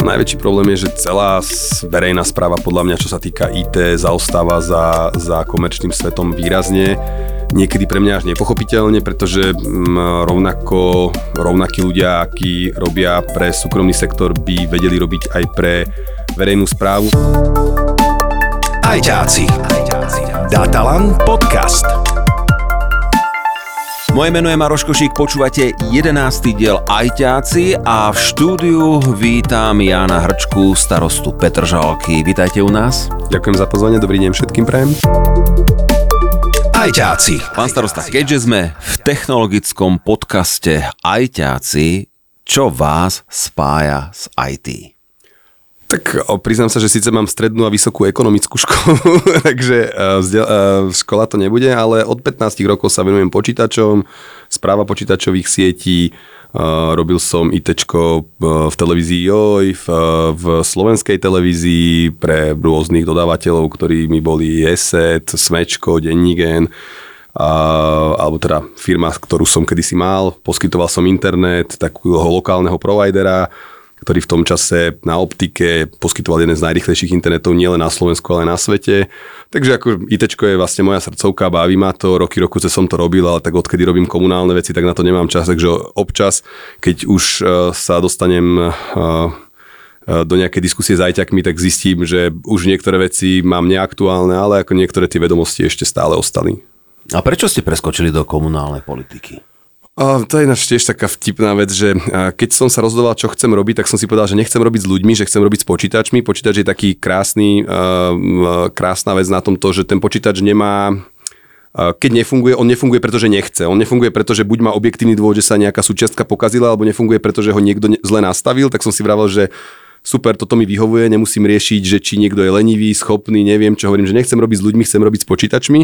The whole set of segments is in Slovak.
Najväčší problém je, že celá verejná správa podľa mňa, čo sa týka IT, zaostáva za, za komerčným svetom výrazne. Niekedy pre mňa až nepochopiteľne, pretože mm, rovnako, rovnakí ľudia, akí robia pre súkromný sektor, by vedeli robiť aj pre verejnú správu. Ajťáci. Datalan podcast. Moje meno je Maroš Košík, počúvate 11. diel Ajťáci a v štúdiu vítam Jána Hrčku, starostu Petržalky. Vítajte u nás. Ďakujem za pozvanie, dobrý deň všetkým prajem. Ajťáci. Pán starosta, keďže sme v technologickom podcaste Ajťáci, čo vás spája s IT? Tak priznám sa, že síce mám strednú a vysokú ekonomickú školu, takže škola to nebude, ale od 15 rokov sa venujem počítačom, správa počítačových sietí, robil som IT v televízii JOJ, v, v slovenskej televízii pre rôznych dodávateľov, ktorými boli ESET, Smečko, Dennígen, a, alebo teda firma, ktorú som kedysi mal. Poskytoval som internet, takého lokálneho providera, ktorý v tom čase na optike poskytoval jeden z najrychlejších internetov nielen na Slovensku, ale aj na svete. Takže ako IT je vlastne moja srdcovka, baví ma to, roky, roku som to robil, ale tak odkedy robím komunálne veci, tak na to nemám čas, takže občas, keď už e, sa dostanem e, e, do nejakej diskusie s ajťakmi, tak zistím, že už niektoré veci mám neaktuálne, ale ako niektoré tie vedomosti ešte stále ostali. A prečo ste preskočili do komunálnej politiky? To je ináč tiež taká vtipná vec, že keď som sa rozhodoval, čo chcem robiť, tak som si povedal, že nechcem robiť s ľuďmi, že chcem robiť s počítačmi. Počítač je taký krásny, krásna vec na tomto, že ten počítač nemá keď nefunguje, on nefunguje, pretože nechce. On nefunguje, pretože buď má objektívny dôvod, že sa nejaká súčiastka pokazila, alebo nefunguje, pretože ho niekto zle nastavil, tak som si vravel, že super, toto mi vyhovuje, nemusím riešiť, že či niekto je lenivý, schopný, neviem, čo hovorím, že nechcem robiť s ľuďmi, chcem robiť s počítačmi.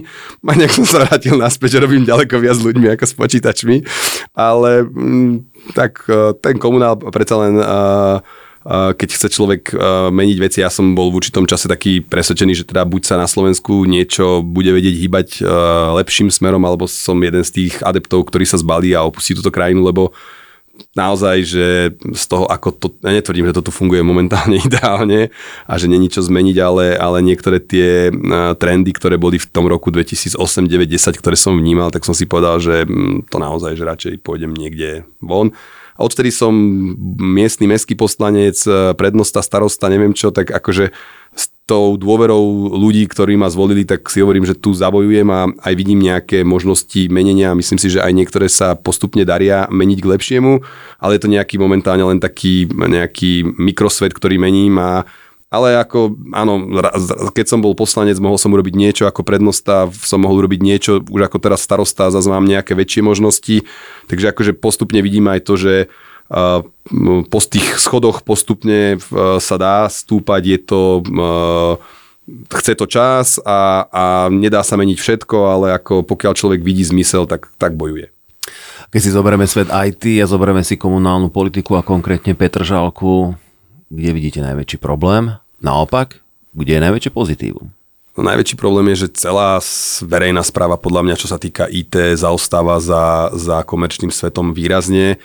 A nejak som sa vrátil naspäť, že robím ďaleko viac s ľuďmi ako s počítačmi. Ale mm, tak e, ten komunál predsa len uh, keď chce človek meniť veci. Ja som bol v určitom čase taký presvedčený, že teda buď sa na Slovensku niečo bude vedieť hýbať lepším smerom, alebo som jeden z tých adeptov, ktorí sa zbalí a opustí túto krajinu, lebo naozaj, že z toho, ako to, ja netvrdím, že toto funguje momentálne ideálne a že není čo zmeniť, ale, ale niektoré tie trendy, ktoré boli v tom roku 2008, 9, 10, ktoré som vnímal, tak som si povedal, že mm, to naozaj, že radšej pôjdem niekde von. A odtedy som miestny mestský poslanec, prednosta, starosta, neviem čo, tak akože s tou dôverou ľudí, ktorí ma zvolili, tak si hovorím, že tu zabojujem a aj vidím nejaké možnosti menenia. Myslím si, že aj niektoré sa postupne daria meniť k lepšiemu, ale je to nejaký momentálne len taký nejaký mikrosvet, ktorý mením a ale ako, áno, keď som bol poslanec, mohol som urobiť niečo ako prednosta, som mohol urobiť niečo, už ako teraz starosta, zase mám nejaké väčšie možnosti, takže akože postupne vidím aj to, že po tých schodoch postupne sa dá stúpať, je to chce to čas a, a nedá sa meniť všetko, ale ako pokiaľ človek vidí zmysel, tak, tak bojuje. Keď si zoberieme svet IT a zoberieme si komunálnu politiku a konkrétne Petržalku, kde vidíte najväčší problém? Naopak, kde je najväčšie pozitívum? No, najväčší problém je, že celá verejná správa podľa mňa, čo sa týka IT, zaostáva za, za komerčným svetom výrazne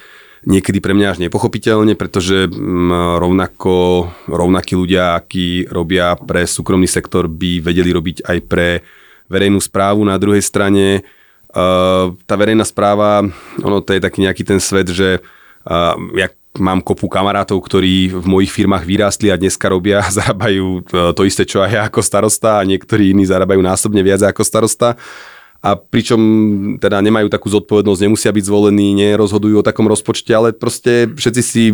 niekedy pre mňa až nepochopiteľne, pretože mm, rovnako, rovnakí ľudia, akí robia pre súkromný sektor, by vedeli robiť aj pre verejnú správu. Na druhej strane uh, tá verejná správa, ono to je taký nejaký ten svet, že uh, mám kopu kamarátov, ktorí v mojich firmách vyrástli a dneska robia, zarábajú to isté, čo aj ja ako starosta a niektorí iní zarábajú násobne viac ako starosta. A pričom teda nemajú takú zodpovednosť, nemusia byť zvolení, nerozhodujú o takom rozpočte, ale proste všetci si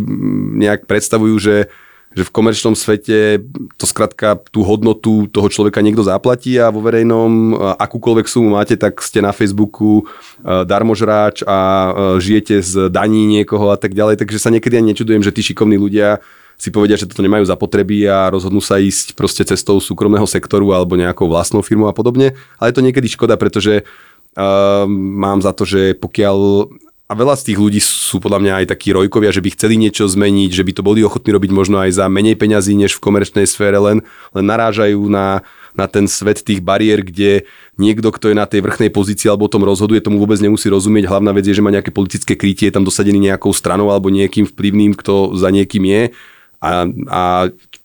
nejak predstavujú, že, že v komerčnom svete to skrátka tú hodnotu toho človeka niekto zaplatí a vo verejnom akúkoľvek sumu máte, tak ste na Facebooku darmožráč a žijete z daní niekoho a tak ďalej, takže sa niekedy ani nečudujem, že tí šikovní ľudia si povedia, že toto nemajú zapotreby a rozhodnú sa ísť proste cestou súkromného sektoru alebo nejakou vlastnou firmou a podobne. Ale je to niekedy škoda, pretože uh, mám za to, že pokiaľ a veľa z tých ľudí sú podľa mňa aj takí rojkovia, že by chceli niečo zmeniť, že by to boli ochotní robiť možno aj za menej peňazí než v komerčnej sfére, len, len narážajú na, na ten svet tých bariér, kde niekto, kto je na tej vrchnej pozícii alebo o tom rozhoduje, tomu vôbec nemusí rozumieť. Hlavná vec je, že má nejaké politické krytie, je tam dosadený nejakou stranou alebo niekým vplyvným, kto za niekým je a, a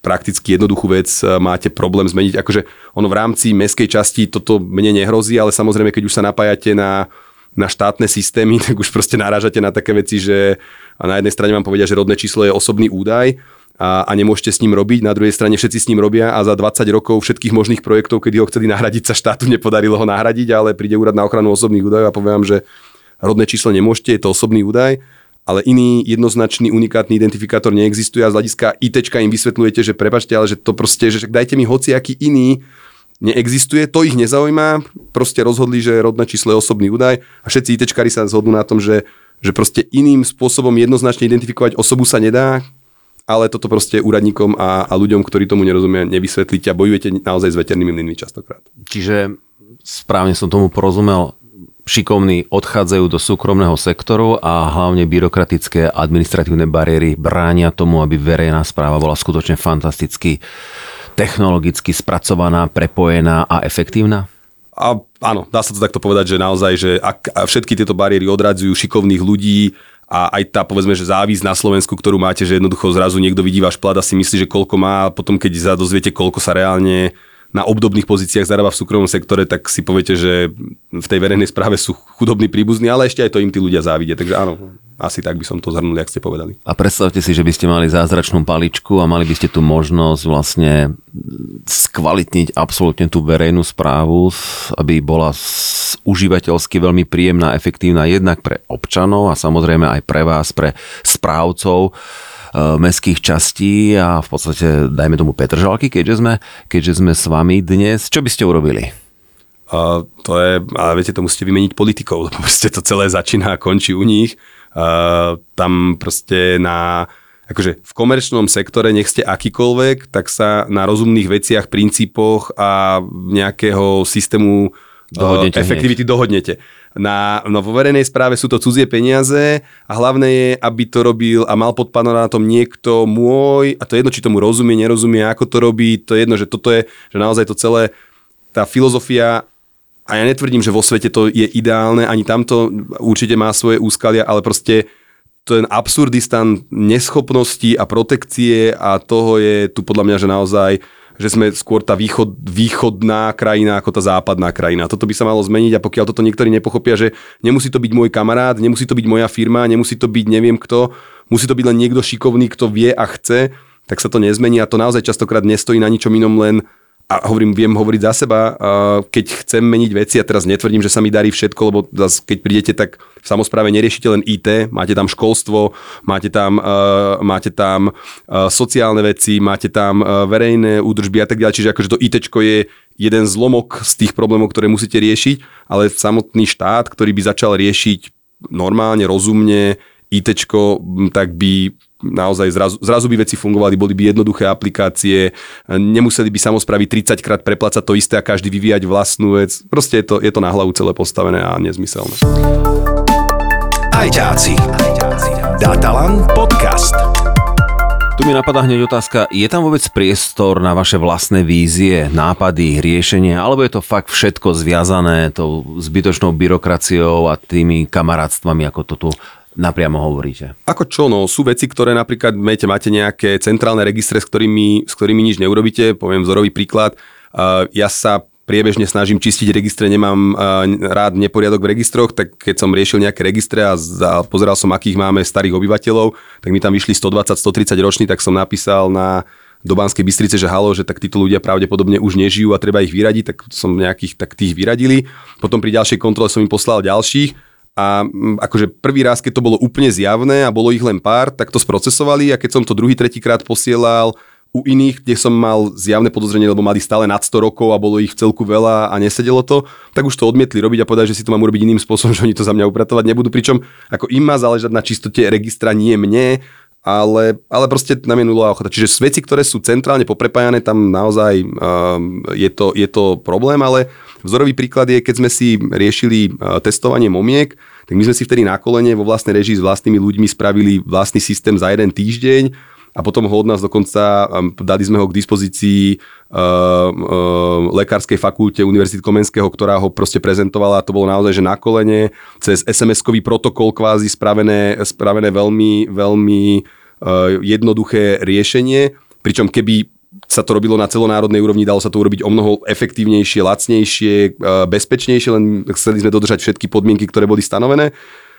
prakticky jednoduchú vec e, máte problém zmeniť. Akože ono v rámci meskej časti toto mne nehrozí, ale samozrejme, keď už sa napájate na, na štátne systémy, tak už proste narážate na také veci, že a na jednej strane vám povedia, že rodné číslo je osobný údaj a, a nemôžete s ním robiť, na druhej strane všetci s ním robia a za 20 rokov všetkých možných projektov, kedy ho chceli nahradiť, sa štátu nepodarilo ho nahradiť, ale príde úrad na ochranu osobných údajov a poviem vám, že rodné číslo nemôžete, je to osobný údaj ale iný jednoznačný unikátny identifikátor neexistuje a z hľadiska IT im vysvetľujete, že prepačte, ale že to proste, že dajte mi hociaký iný neexistuje, to ich nezaujíma, proste rozhodli, že rodné číslo je osobný údaj a všetci ITčkári sa zhodnú na tom, že, že proste iným spôsobom jednoznačne identifikovať osobu sa nedá, ale toto proste úradníkom a, a ľuďom, ktorí tomu nerozumia, nevysvetlíte a bojujete naozaj s veternými mlynmi častokrát. Čiže správne som tomu porozumel, šikovní odchádzajú do súkromného sektoru a hlavne byrokratické administratívne bariéry bránia tomu, aby verejná správa bola skutočne fantasticky technologicky spracovaná, prepojená a efektívna? A áno, dá sa to takto povedať, že naozaj, že ak všetky tieto bariéry odradzujú šikovných ľudí, a aj tá povedzme, že závis na Slovensku, ktorú máte, že jednoducho zrazu niekto vidí váš plat a si myslí, že koľko má a potom keď sa dozviete, koľko sa reálne na obdobných pozíciách zarába v súkromnom sektore, tak si poviete, že v tej verejnej správe sú chudobní príbuzní, ale ešte aj to im tí ľudia závidia. Takže áno, asi tak by som to zhrnul, jak ste povedali. A predstavte si, že by ste mali zázračnú paličku a mali by ste tu možnosť vlastne skvalitniť absolútne tú verejnú správu, aby bola užívateľsky veľmi príjemná, efektívna jednak pre občanov a samozrejme aj pre vás, pre správcov Eh, mestských častí a v podstate, dajme tomu Petržalky, keďže sme, keďže sme s vami dnes. Čo by ste urobili? Uh, to je, ale viete, to musíte vymeniť politikov, lebo proste to celé začína a končí u nich. Uh, tam proste na, akože v komerčnom sektore, nech ste akýkoľvek, tak sa na rozumných veciach, princípoch a nejakého systému dohodnete efektivity hneď. dohodnete. Na, no vo verejnej správe sú to cudzie peniaze a hlavné je, aby to robil a mal pod tom niekto môj, a to je jedno, či tomu rozumie, nerozumie, ako to robí, to je jedno, že toto je, že naozaj to celé, tá filozofia a ja netvrdím, že vo svete to je ideálne, ani tamto určite má svoje úskalia, ale proste ten absurdistan neschopnosti a protekcie a toho je tu podľa mňa, že naozaj že sme skôr tá východ, východná krajina ako tá západná krajina. Toto by sa malo zmeniť a pokiaľ toto niektorí nepochopia, že nemusí to byť môj kamarát, nemusí to byť moja firma, nemusí to byť neviem kto, musí to byť len niekto šikovný, kto vie a chce, tak sa to nezmení a to naozaj častokrát nestojí na ničom inom len a hovorím, viem hovoriť za seba, keď chcem meniť veci, a teraz netvrdím, že sa mi darí všetko, lebo keď prídete, tak v samozpráve neriešite len IT, máte tam školstvo, máte tam, máte tam sociálne veci, máte tam verejné údržby a tak ďalej, čiže akože to IT je jeden zlomok z tých problémov, ktoré musíte riešiť, ale samotný štát, ktorý by začal riešiť normálne, rozumne, IT, tak by naozaj zrazu, zrazu by veci fungovali, boli by jednoduché aplikácie, nemuseli by samozpravy 30 krát preplácať to isté a každý vyvíjať vlastnú vec. Proste je to, je to na hlavu celé postavené a nezmyselné. Ajťáci. Datalan podcast. Tu mi napadá hneď otázka, je tam vôbec priestor na vaše vlastné vízie, nápady, riešenie, alebo je to fakt všetko zviazané tou zbytočnou byrokraciou a tými kamarátstvami, ako to tu napriamo hovoríte? Ako čo, no sú veci, ktoré napríklad máte, máte nejaké centrálne registre, s ktorými, s ktorými nič neurobíte. Poviem vzorový príklad. Uh, ja sa priebežne snažím čistiť registre, nemám uh, rád neporiadok v registroch, tak keď som riešil nejaké registre a, a pozeral som, akých máme starých obyvateľov, tak mi tam vyšli 120-130 roční, tak som napísal na do Banskej Bystrice, že halo, že tak títo ľudia pravdepodobne už nežijú a treba ich vyradiť, tak som nejakých tak tých vyradili. Potom pri ďalšej kontrole som im poslal ďalších a mm, akože prvý raz, keď to bolo úplne zjavné a bolo ich len pár, tak to sprocesovali a keď som to druhý, tretíkrát posielal u iných, kde som mal zjavné podozrenie, lebo mali stále nad 100 rokov a bolo ich celku veľa a nesedelo to, tak už to odmietli robiť a povedať, že si to mám urobiť iným spôsobom, že oni to za mňa upratovať nebudú. Pričom ako im má záležať na čistote registra, nie mne, ale, ale proste nám je nulová ochota. Čiže veci, ktoré sú centrálne poprepájané, tam naozaj um, je, to, je to problém, ale Vzorový príklad je, keď sme si riešili e, testovanie momiek, tak my sme si vtedy na kolene vo vlastnej režii s vlastnými ľuďmi spravili vlastný systém za jeden týždeň a potom ho od nás dokonca, dali sme ho k dispozícii uh, uh, Lekárskej fakulte Univerzity Komenského, ktorá ho proste prezentovala. To bolo naozaj, že na kolene, cez SMS-kový protokol kvázi spravené, spravené veľmi, veľmi jednoduché riešenie, pričom keby sa to robilo na celonárodnej úrovni, dalo sa to urobiť o mnoho efektívnejšie, lacnejšie, e, bezpečnejšie, len chceli sme dodržať všetky podmienky, ktoré boli stanovené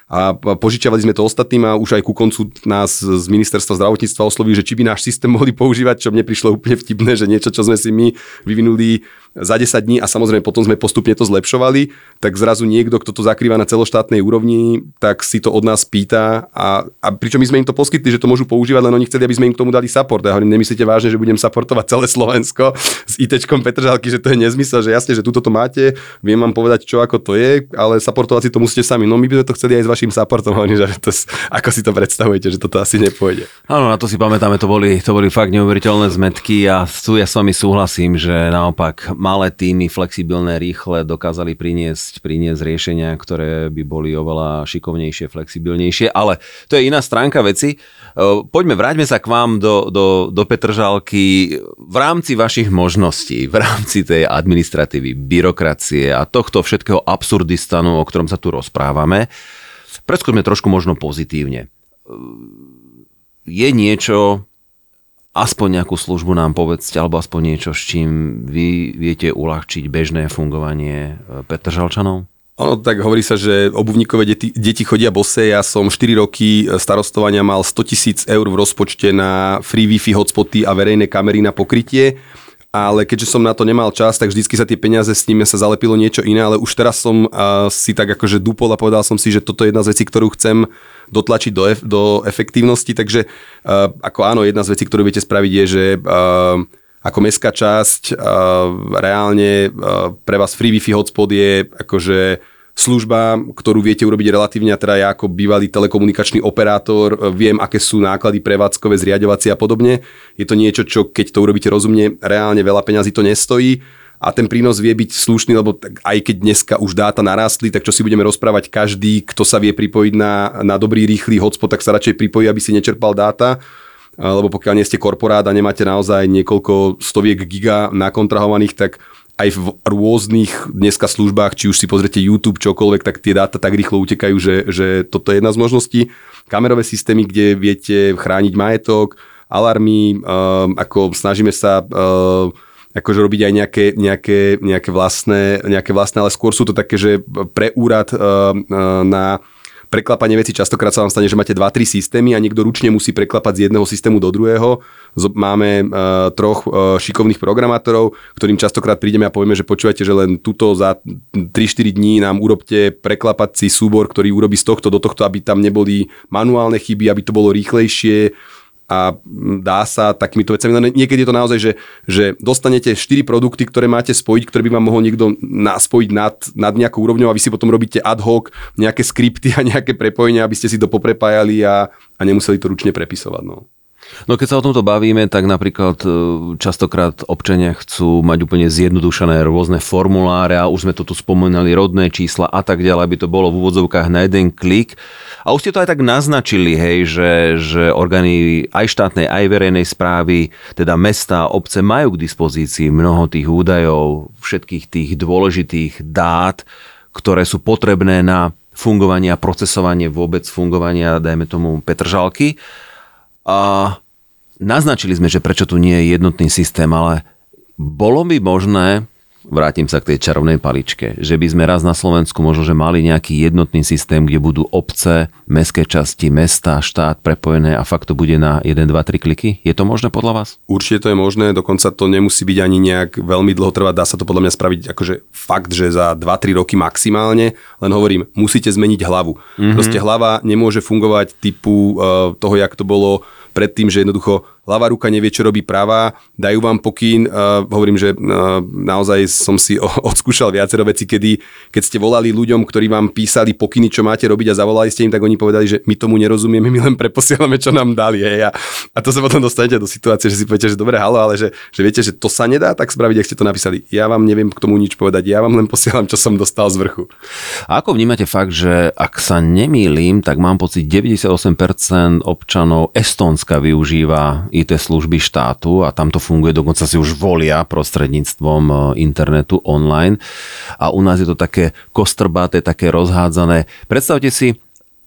a požičiavali sme to ostatným a už aj ku koncu nás z ministerstva zdravotníctva oslovili, že či by náš systém mohli používať, čo mne prišlo úplne vtipné, že niečo, čo sme si my vyvinuli za 10 dní a samozrejme potom sme postupne to zlepšovali, tak zrazu niekto, kto to zakrýva na celoštátnej úrovni, tak si to od nás pýta a, a pričom my sme im to poskytli, že to môžu používať, len oni chceli, aby sme im k tomu dali support. Ja hovorím, nemyslíte vážne, že budem supportovať celé Slovensko s ITčkom Petržalky, že to je nezmysel, že jasne, že tuto to máte, viem vám povedať, čo ako to je, ale supportovať si to musíte sami. No my by sme to chceli aj s vašim supportom, hovorím, že to, ako si to predstavujete, že toto asi nepôjde. Áno, na to si pamätáme, to boli, to boli fakt neuveriteľné zmetky a tu ja s vami súhlasím, že naopak malé týmy, flexibilné, rýchle, dokázali priniesť, priniesť riešenia, ktoré by boli oveľa šikovnejšie, flexibilnejšie, ale to je iná stránka veci. E, poďme, vráťme sa k vám do, do, do Petržalky v rámci vašich možností, v rámci tej administratívy, byrokracie a tohto všetkého absurdistanu, o ktorom sa tu rozprávame. Preskúďme trošku možno pozitívne. E, je niečo, aspoň nejakú službu nám povedzte, alebo aspoň niečo, s čím vy viete uľahčiť bežné fungovanie e, Petržalčanov? Ono tak hovorí sa, že obuvníkové deti, deti chodia bose. Ja som 4 roky starostovania mal 100 tisíc eur v rozpočte na free Wi-Fi hotspoty a verejné kamery na pokrytie ale keďže som na to nemal čas, tak vždycky sa tie peniaze s nimi sa zalepilo niečo iné, ale už teraz som uh, si tak akože dupol a povedal som si, že toto je jedna z vecí, ktorú chcem dotlačiť do, ef- do efektívnosti, takže uh, ako áno, jedna z vecí, ktorú viete spraviť je, že uh, ako mestská časť uh, reálne uh, pre vás free Wi-Fi hotspot je akože služba, ktorú viete urobiť relatívne, a teda ja ako bývalý telekomunikačný operátor e, viem, aké sú náklady prevádzkové, zriadovacie a podobne. Je to niečo, čo keď to urobíte rozumne, reálne veľa peňazí to nestojí. A ten prínos vie byť slušný, lebo aj keď dneska už dáta narástli, tak čo si budeme rozprávať? Každý, kto sa vie pripojiť na, na dobrý rýchly hotspot, tak sa radšej pripojí, aby si nečerpal dáta. Lebo pokiaľ nie ste korporát a nemáte naozaj niekoľko stoviek giga nakontrahovaných, tak aj v rôznych dneska službách, či už si pozrite YouTube, čokoľvek, tak tie dáta tak rýchlo utekajú, že, že toto je jedna z možností. Kamerové systémy, kde viete chrániť majetok, alarmy, um, ako snažíme sa um, akože robiť aj nejaké, nejaké, nejaké, vlastné, nejaké vlastné, ale skôr sú to také, že pre úrad um, na preklapanie veci častokrát sa vám stane, že máte 2-3 systémy a niekto ručne musí preklapať z jedného systému do druhého. Máme uh, troch uh, šikovných programátorov, ktorým častokrát prídeme a povieme, že počúvate, že len tuto za 3-4 dní nám urobte preklapací súbor, ktorý urobí z tohto do tohto, aby tam neboli manuálne chyby, aby to bolo rýchlejšie, a dá sa takýmito vecami. No niekedy je to naozaj, že, že dostanete 4 produkty, ktoré máte spojiť, ktoré by vám mohol niekto naspojiť nad, nad nejakou úrovňou a vy si potom robíte ad hoc nejaké skripty a nejaké prepojenia, aby ste si to poprepájali a, a nemuseli to ručne prepisovať. No. No keď sa o tomto bavíme, tak napríklad e, častokrát občania chcú mať úplne zjednodušené rôzne formuláre a už sme to tu spomínali, rodné čísla a tak ďalej, aby to bolo v úvodzovkách na jeden klik. A už ste to aj tak naznačili, hej, že, že orgány aj štátnej, aj verejnej správy, teda mesta, obce majú k dispozícii mnoho tých údajov, všetkých tých dôležitých dát, ktoré sú potrebné na fungovanie a procesovanie vôbec fungovania, dajme tomu Petržalky. A naznačili sme, že prečo tu nie je jednotný systém, ale bolo by možné, vrátim sa k tej čarovnej paličke, že by sme raz na Slovensku možno, že mali nejaký jednotný systém, kde budú obce, mestské časti, mesta, štát prepojené a fakt to bude na 1, 2, 3 kliky? Je to možné podľa vás? Určite to je možné, dokonca to nemusí byť ani nejak veľmi dlho trvať, dá sa to podľa mňa spraviť akože fakt, že za 2-3 roky maximálne, len hovorím, musíte zmeniť hlavu. Mm-hmm. Proste hlava nemôže fungovať typu uh, toho, jak to bolo predtým, že jednoducho ľavá ruka nevie, čo robí pravá, dajú vám pokyn. Uh, hovorím, že uh, naozaj som si odskúšal viacero veci, kedy keď ste volali ľuďom, ktorí vám písali pokyny, čo máte robiť a zavolali ste im, tak oni povedali, že my tomu nerozumieme, my len preposielame, čo nám dali. Hej. A, a to sa potom dostanete do situácie, že si poviete, že dobre, halo, ale že, že viete, že to sa nedá tak spraviť, ak ste to napísali. Ja vám neviem k tomu nič povedať, ja vám len posielam, čo som dostal z vrchu. A ako vnímate fakt, že ak sa nemýlim, tak mám pocit, 98% občanov Estónska využíva IT služby štátu a tam to funguje, dokonca si už volia prostredníctvom e, internetu online a u nás je to také kostrbaté, také rozhádzané. Predstavte si,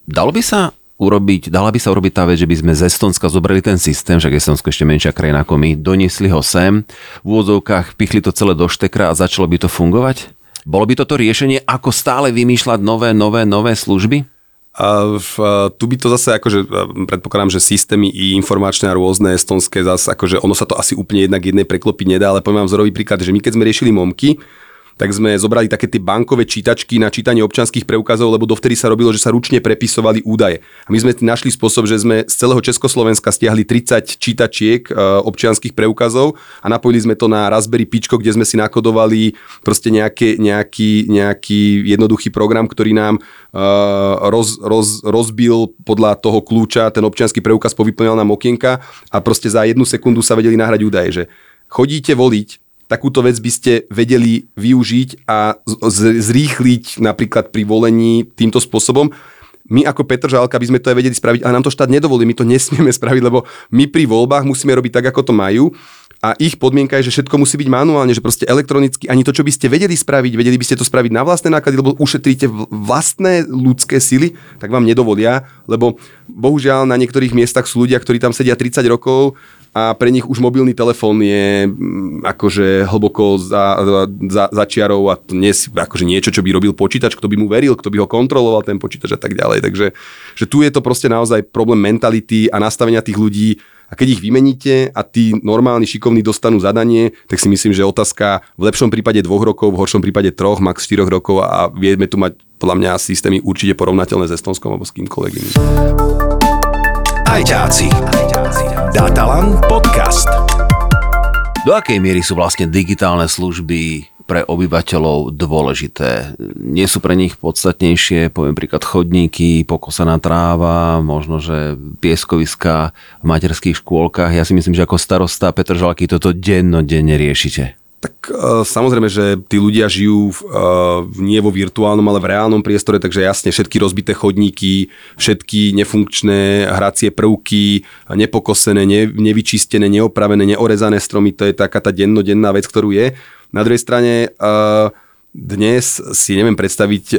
dalo by sa urobiť, dala by sa urobiť tá vec, že by sme z Estonska zobrali ten systém, však Estonsko ešte menšia krajina ako my, doniesli ho sem, v úvodzovkách pichli to celé do štekra a začalo by to fungovať? Bolo by toto riešenie, ako stále vymýšľať nové, nové, nové služby? A v, tu by to zase, akože predpokladám, že systémy i informačné a rôzne estonské, zase akože ono sa to asi úplne jednak jednej preklopiť nedá, ale poviem vám vzorový príklad, že my keď sme riešili momky, tak sme zobrali také tie bankové čítačky na čítanie občanských preukazov, lebo dovtedy sa robilo, že sa ručne prepisovali údaje. A my sme našli spôsob, že sme z celého Československa stiahli 30 čítačiek e, občianských preukazov a napojili sme to na Raspberry Pičko, kde sme si nakodovali proste nejaké, nejaký, nejaký jednoduchý program, ktorý nám uh, roz, roz, rozbil podľa toho kľúča ten občianský preukaz, povyplňal nám okienka a proste za jednu sekundu sa vedeli nahrať údaje, že chodíte voliť, takúto vec by ste vedeli využiť a zrýchliť napríklad pri volení týmto spôsobom. My ako Petr Žálka by sme to aj vedeli spraviť, ale nám to štát nedovolí, my to nesmieme spraviť, lebo my pri voľbách musíme robiť tak, ako to majú a ich podmienka je, že všetko musí byť manuálne, že proste elektronicky, ani to, čo by ste vedeli spraviť, vedeli by ste to spraviť na vlastné náklady, lebo ušetríte vlastné ľudské sily, tak vám nedovolia, lebo bohužiaľ na niektorých miestach sú ľudia, ktorí tam sedia 30 rokov a pre nich už mobilný telefón je mm, akože hlboko za, za, za čiarou a to nie je akože niečo, čo by robil počítač, kto by mu veril, kto by ho kontroloval ten počítač a tak ďalej. Takže že tu je to proste naozaj problém mentality a nastavenia tých ľudí a keď ich vymeníte a tí normálni šikovní dostanú zadanie, tak si myslím, že otázka v lepšom prípade dvoch rokov, v horšom prípade troch, max 4 rokov a vieme tu mať podľa mňa systémy určite porovnateľné s Estonskom alebo s kýmkoľvek iným. Ajťáci. Datalan podcast. Do akej miery sú vlastne digitálne služby pre obyvateľov dôležité. Nie sú pre nich podstatnejšie, poviem príklad chodníky, pokosaná tráva, možno, že pieskoviska v materských škôlkach. Ja si myslím, že ako starosta Petr Žalky toto dennodenne riešite. Tak uh, samozrejme, že tí ľudia žijú uh, nie vo virtuálnom, ale v reálnom priestore, takže jasne všetky rozbité chodníky, všetky nefunkčné hracie prvky, nepokosené, ne, nevyčistené, neopravené, neorezané stromy, to je taká tá dennodenná vec, ktorú je. Na druhej strane uh, dnes si neviem predstaviť,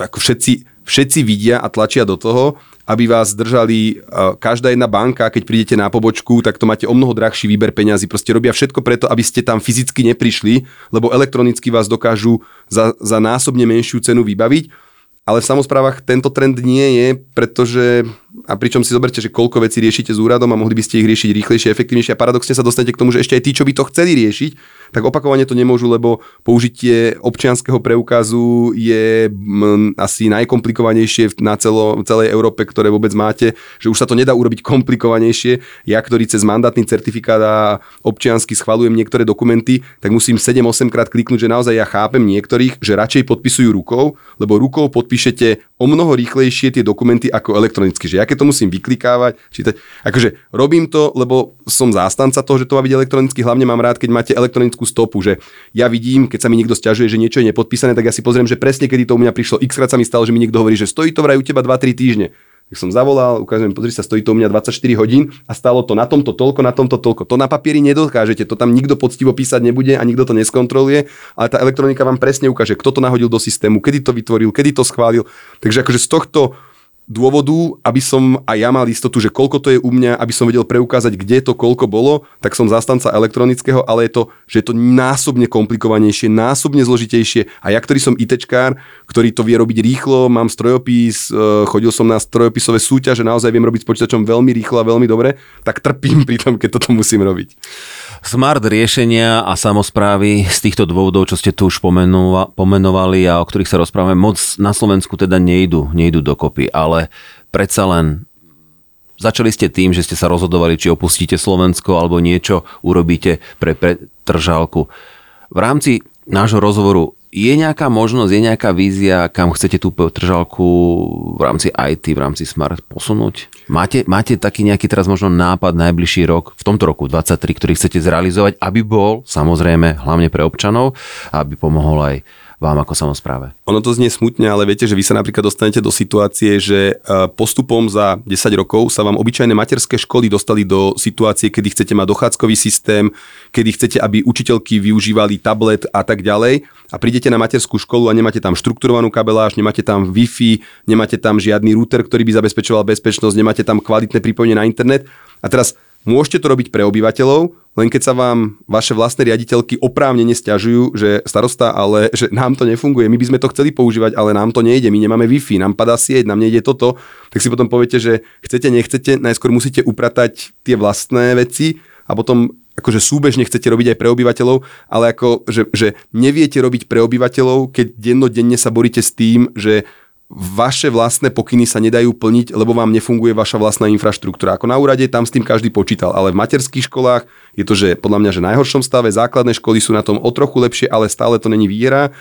ako všetci, všetci vidia a tlačia do toho, aby vás držali každá jedna banka, keď prídete na pobočku, tak to máte o mnoho drahší výber peňazí. Proste robia všetko preto, aby ste tam fyzicky neprišli, lebo elektronicky vás dokážu za, za násobne menšiu cenu vybaviť. Ale v samozprávach tento trend nie je, pretože a pričom si zoberte, že koľko vecí riešite s úradom a mohli by ste ich riešiť rýchlejšie, efektívnejšie a paradoxne sa dostanete k tomu, že ešte aj tí, čo by to chceli riešiť, tak opakovane to nemôžu, lebo použitie občianského preukazu je m, asi najkomplikovanejšie na celo, celej Európe, ktoré vôbec máte, že už sa to nedá urobiť komplikovanejšie. Ja, ktorý cez mandátny certifikát a občiansky schvalujem niektoré dokumenty, tak musím 7-8 krát kliknúť, že naozaj ja chápem niektorých, že radšej podpisujú rukou, lebo rukou podpíšete o mnoho rýchlejšie tie dokumenty ako elektronicky. Že ja keď to musím vyklikávať, čítať, akože robím to, lebo som zástanca toho, že to má byť elektronicky, hlavne mám rád, keď máte elektronickú stopu, že ja vidím, keď sa mi niekto stiažuje, že niečo je nepodpísané, tak ja si pozriem, že presne kedy to u mňa prišlo, x krát sa mi stalo, že mi niekto hovorí, že stojí to vraj u teba 2-3 týždne. Tak som zavolal, ukážem, pozri sa, stojí to u mňa 24 hodín a stalo to na tomto toľko, na tomto toľko. To na papieri nedokážete, to tam nikto poctivo písať nebude a nikto to neskontroluje, ale tá elektronika vám presne ukáže, kto to nahodil do systému, kedy to vytvoril, kedy to schválil. Takže akože z tohto dôvodu, aby som aj ja mal istotu, že koľko to je u mňa, aby som vedel preukázať, kde to koľko bolo, tak som zastanca elektronického, ale je to, že je to násobne komplikovanejšie, násobne zložitejšie. A ja, ktorý som ITčkár, ktorý to vie robiť rýchlo, mám strojopis, e, chodil som na strojopisové súťaže, naozaj viem robiť s počítačom veľmi rýchlo a veľmi dobre, tak trpím pri tom, keď toto musím robiť. Smart riešenia a samozprávy z týchto dôvodov, čo ste tu už pomenovali a o ktorých sa rozprávame, moc na Slovensku teda nejdu, nejdu dokopy, ale predsa len začali ste tým, že ste sa rozhodovali, či opustíte Slovensko alebo niečo urobíte pre pretržálku. V rámci nášho rozhovoru je nejaká možnosť, je nejaká vízia, kam chcete tú tržalku v rámci IT, v rámci Smart posunúť? Máte, máte taký nejaký teraz možno nápad najbližší rok, v tomto roku 23, ktorý chcete zrealizovať, aby bol samozrejme hlavne pre občanov, aby pomohol aj vám ako samozpráve? Ono to znie smutne, ale viete, že vy sa napríklad dostanete do situácie, že e, postupom za 10 rokov sa vám obyčajné materské školy dostali do situácie, kedy chcete mať dochádzkový systém, kedy chcete, aby učiteľky využívali tablet a tak ďalej. a prídete na materskú školu a nemáte tam štrukturovanú kabeláž, nemáte tam Wi-Fi, nemáte tam žiadny router, ktorý by zabezpečoval bezpečnosť, nemáte tam kvalitné pripojenie na internet. A teraz môžete to robiť pre obyvateľov, len keď sa vám vaše vlastné riaditeľky oprávnene stiažujú, že starosta, ale že nám to nefunguje, my by sme to chceli používať, ale nám to nejde, my nemáme Wi-Fi, nám padá sieť, nám nejde toto, tak si potom poviete, že chcete, nechcete, najskôr musíte upratať tie vlastné veci a potom akože súbežne chcete robiť aj pre obyvateľov, ale ako, že, že neviete robiť pre obyvateľov, keď dennodenne sa boríte s tým, že vaše vlastné pokyny sa nedajú plniť, lebo vám nefunguje vaša vlastná infraštruktúra. Ako na úrade tam s tým každý počítal, ale v materských školách je to, že podľa mňa, že najhoršom stave, základné školy sú na tom o trochu lepšie, ale stále to není výhra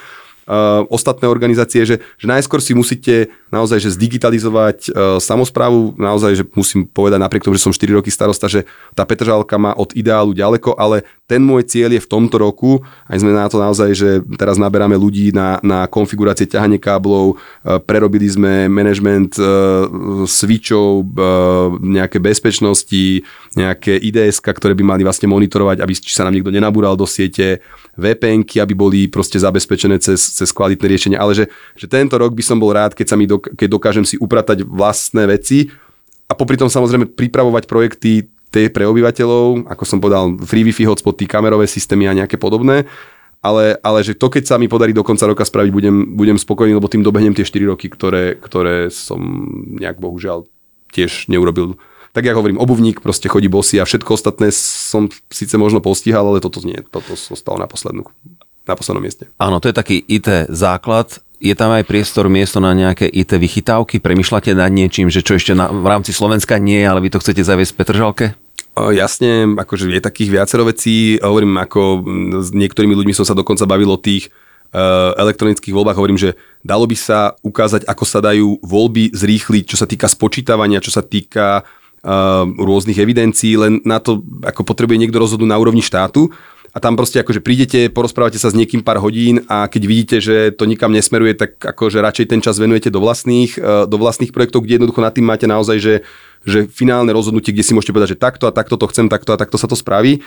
uh, ostatné organizácie, že, že najskôr si musíte naozaj že zdigitalizovať uh, samozprávu, naozaj, že musím povedať napriek tomu, že som 4 roky starosta, že tá Petržalka má od ideálu ďaleko, ale ten môj cieľ je v tomto roku, aj sme na to naozaj, že teraz naberáme ľudí na, na konfigurácie ťahanie káblov, uh, prerobili sme management uh, switchov, uh, nejaké bezpečnosti, nejaké IDS, ktoré by mali vlastne monitorovať, aby či sa nám niekto nenabúral do siete, vpn aby boli proste zabezpečené cez, cez kvalitné riešenie, ale že, že tento rok by som bol rád, keď, sa mi dok- keď dokážem si upratať vlastné veci a popri tom samozrejme pripravovať projekty tie pre obyvateľov, ako som povedal, free Wi-Fi hotspoty, kamerové systémy a nejaké podobné, ale, ale že to, keď sa mi podarí do konca roka spraviť, budem, budem spokojný, lebo tým dobehnem tie 4 roky, ktoré, ktoré som nejak bohužiaľ tiež neurobil tak ja hovorím, obuvník proste chodí bosy a všetko ostatné som síce možno postihal, ale toto nie, toto zostalo na poslednú na poslednom mieste. Áno, to je taký IT základ. Je tam aj priestor, miesto na nejaké IT vychytávky? Premýšľate nad niečím, že čo ešte na, v rámci Slovenska nie, ale vy to chcete zaviesť v Petržalke? Jasne, akože je takých viacero vecí. Hovorím, ako s niektorými ľuďmi som sa dokonca bavil o tých uh, elektronických voľbách. Hovorím, že dalo by sa ukázať, ako sa dajú voľby zrýchliť, čo sa týka spočítavania, čo sa týka rôznych evidencií, len na to, ako potrebuje niekto rozhodnúť na úrovni štátu a tam proste akože prídete, porozprávate sa s niekým pár hodín a keď vidíte, že to nikam nesmeruje, tak akože radšej ten čas venujete do vlastných, uh, do vlastných projektov, kde jednoducho nad tým máte naozaj, že, že finálne rozhodnutie, kde si môžete povedať, že takto a takto to chcem, takto a takto sa to spraví.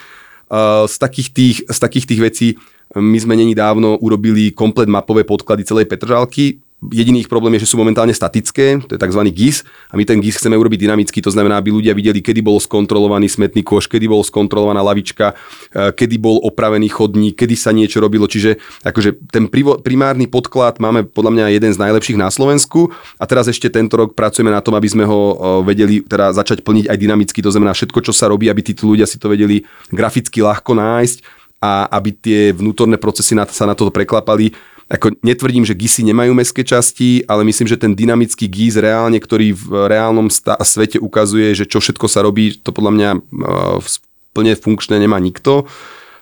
Uh, z, takých tých, z takých tých vecí my sme není dávno urobili komplet mapové podklady celej Petržalky. Jediný ich problém je, že sú momentálne statické, to je tzv. GIS a my ten GIS chceme urobiť dynamicky, to znamená, aby ľudia videli, kedy bol skontrolovaný smetný koš, kedy bol skontrolovaná lavička, e, kedy bol opravený chodník, kedy sa niečo robilo. Čiže akože ten primárny podklad máme podľa mňa jeden z najlepších na Slovensku a teraz ešte tento rok pracujeme na tom, aby sme ho e, vedeli teda začať plniť aj dynamicky, to znamená všetko, čo sa robí, aby títo ľudia si to vedeli graficky ľahko nájsť a aby tie vnútorné procesy sa na toto preklapali ako netvrdím, že GISy nemajú mestské časti, ale myslím, že ten dynamický GIS reálne, ktorý v reálnom svete ukazuje, že čo všetko sa robí, to podľa mňa uh, plne funkčné nemá nikto.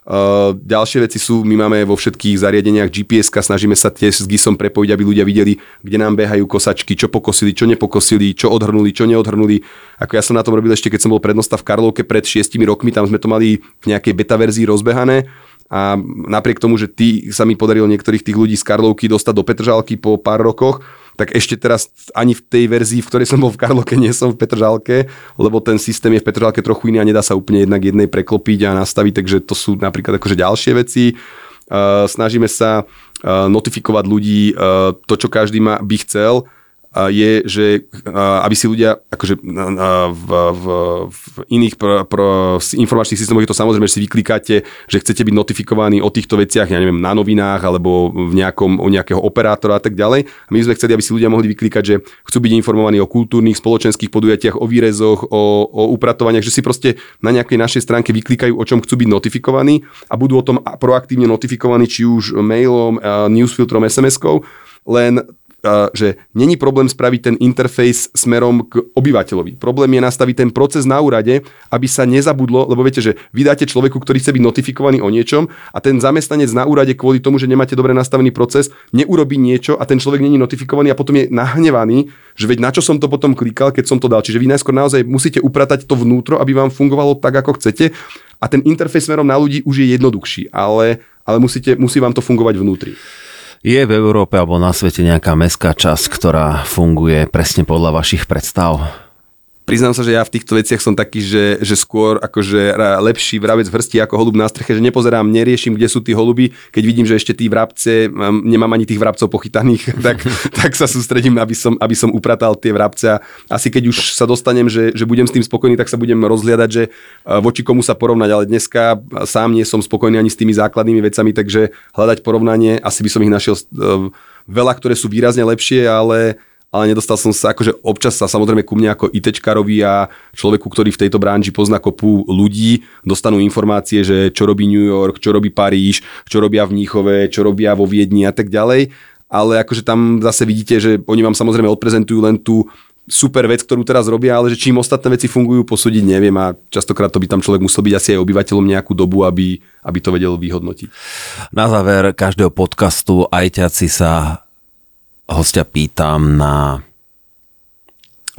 Uh, ďalšie veci sú, my máme vo všetkých zariadeniach gps snažíme sa tiež s GISom prepojiť, aby ľudia videli, kde nám behajú kosačky, čo pokosili, čo nepokosili, čo odhrnuli, čo neodhrnuli. Ako ja som na tom robil ešte, keď som bol prednosta v Karlovke pred šiestimi rokmi, tam sme to mali v nejakej beta verzii rozbehané a napriek tomu, že ty sa mi podarilo niektorých tých ľudí z Karlovky dostať do Petržalky po pár rokoch, tak ešte teraz ani v tej verzii, v ktorej som bol v Karlovke, nie som v Petržalke, lebo ten systém je v Petržalke trochu iný a nedá sa úplne jednak jednej preklopiť a nastaviť, takže to sú napríklad akože ďalšie veci. Uh, snažíme sa uh, notifikovať ľudí uh, to, čo každý by chcel, je, že aby si ľudia akože v, v, v iných pro, pro informačných systémoch je to samozrejme, že si vyklikáte, že chcete byť notifikovaní o týchto veciach, ja neviem, na novinách alebo v nejakom, o nejakého operátora a tak ďalej. A my sme chceli, aby si ľudia mohli vyklikať, že chcú byť informovaní o kultúrnych, spoločenských podujatiach, o výrezoch, o, o upratovaniach, že si proste na nejakej našej stránke vyklikajú, o čom chcú byť notifikovaní a budú o tom proaktívne notifikovaní, či už mailom, newsfiltrom, SMS-kou, len že není problém spraviť ten interfejs smerom k obyvateľovi. Problém je nastaviť ten proces na úrade, aby sa nezabudlo, lebo viete, že vydáte človeku, ktorý chce byť notifikovaný o niečom a ten zamestnanec na úrade kvôli tomu, že nemáte dobre nastavený proces, neurobí niečo a ten človek není notifikovaný a potom je nahnevaný, že veď na čo som to potom klikal, keď som to dal. Čiže vy najskôr naozaj musíte upratať to vnútro, aby vám fungovalo tak, ako chcete a ten interfejs smerom na ľudí už je jednoduchší, ale, ale musíte, musí vám to fungovať vnútri. Je v Európe alebo na svete nejaká mestská časť, ktorá funguje presne podľa vašich predstav? Priznám sa, že ja v týchto veciach som taký, že, že skôr akože lepší vrabec v hrsti ako holub na streche, že nepozerám, neriešim, kde sú tí holuby, keď vidím, že ešte tí vrabce, nemám ani tých vrabcov pochytaných, tak, tak sa sústredím, aby som, aby som upratal tie vrabce. Asi keď už sa dostanem, že, že budem s tým spokojný, tak sa budem rozhliadať, že voči komu sa porovnať, ale dneska sám nie som spokojný ani s tými základnými vecami, takže hľadať porovnanie, asi by som ich našiel e, veľa, ktoré sú výrazne lepšie, ale ale nedostal som sa, akože občas sa samozrejme ku mne ako ITčkarovi a človeku, ktorý v tejto branži pozná kopu ľudí, dostanú informácie, že čo robí New York, čo robí Paríž, čo robia v Níchove, čo robia vo Viedni a tak ďalej. Ale akože tam zase vidíte, že oni vám samozrejme odprezentujú len tú super vec, ktorú teraz robia, ale že čím ostatné veci fungujú, posúdiť neviem a častokrát to by tam človek musel byť asi aj obyvateľom nejakú dobu, aby, aby to vedel vyhodnotiť. Na záver každého podcastu ajťaci sa hostia pýtam na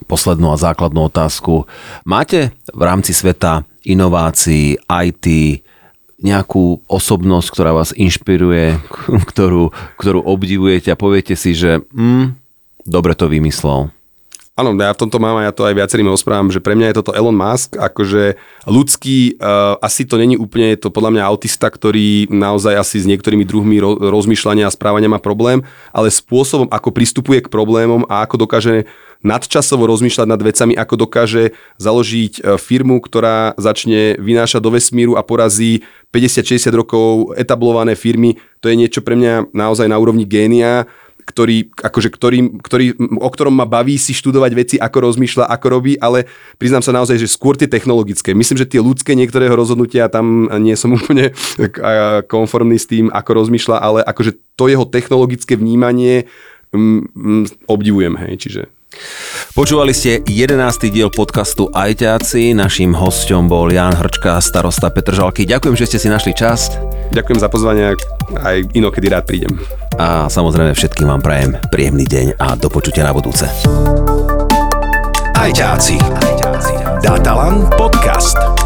poslednú a základnú otázku. Máte v rámci sveta inovácií, IT, nejakú osobnosť, ktorá vás inšpiruje, ktorú, ktorú obdivujete a poviete si, že mm, dobre to vymyslel. Áno, ja v tomto mám a ja to aj viacerým rozprávam, že pre mňa je toto Elon Musk, akože ľudský, uh, asi to není úplne, je to podľa mňa autista, ktorý naozaj asi s niektorými druhmi ro- rozmýšľania a správania má problém, ale spôsobom, ako pristupuje k problémom a ako dokáže nadčasovo rozmýšľať nad vecami, ako dokáže založiť e, firmu, ktorá začne vynášať do vesmíru a porazí 50-60 rokov etablované firmy, to je niečo pre mňa naozaj na úrovni génia ktorý, akože ktorý, ktorý, o ktorom ma baví si študovať veci, ako rozmýšľa, ako robí, ale priznám sa naozaj, že skôr tie technologické. Myslím, že tie ľudské niektorého rozhodnutia tam nie som úplne konformný s tým, ako rozmýšľa, ale akože to jeho technologické vnímanie m, m, obdivujem, hej, čiže Počúvali ste 11. diel podcastu Ajťáci. Naším hostom bol Jan Hrčka, starosta Petržalky. Ďakujem, že ste si našli čas. Ďakujem za pozvanie, aj inokedy rád prídem. A samozrejme všetkým vám prajem príjemný deň a do počutia na budúce. Ajťáci. Datalan podcast.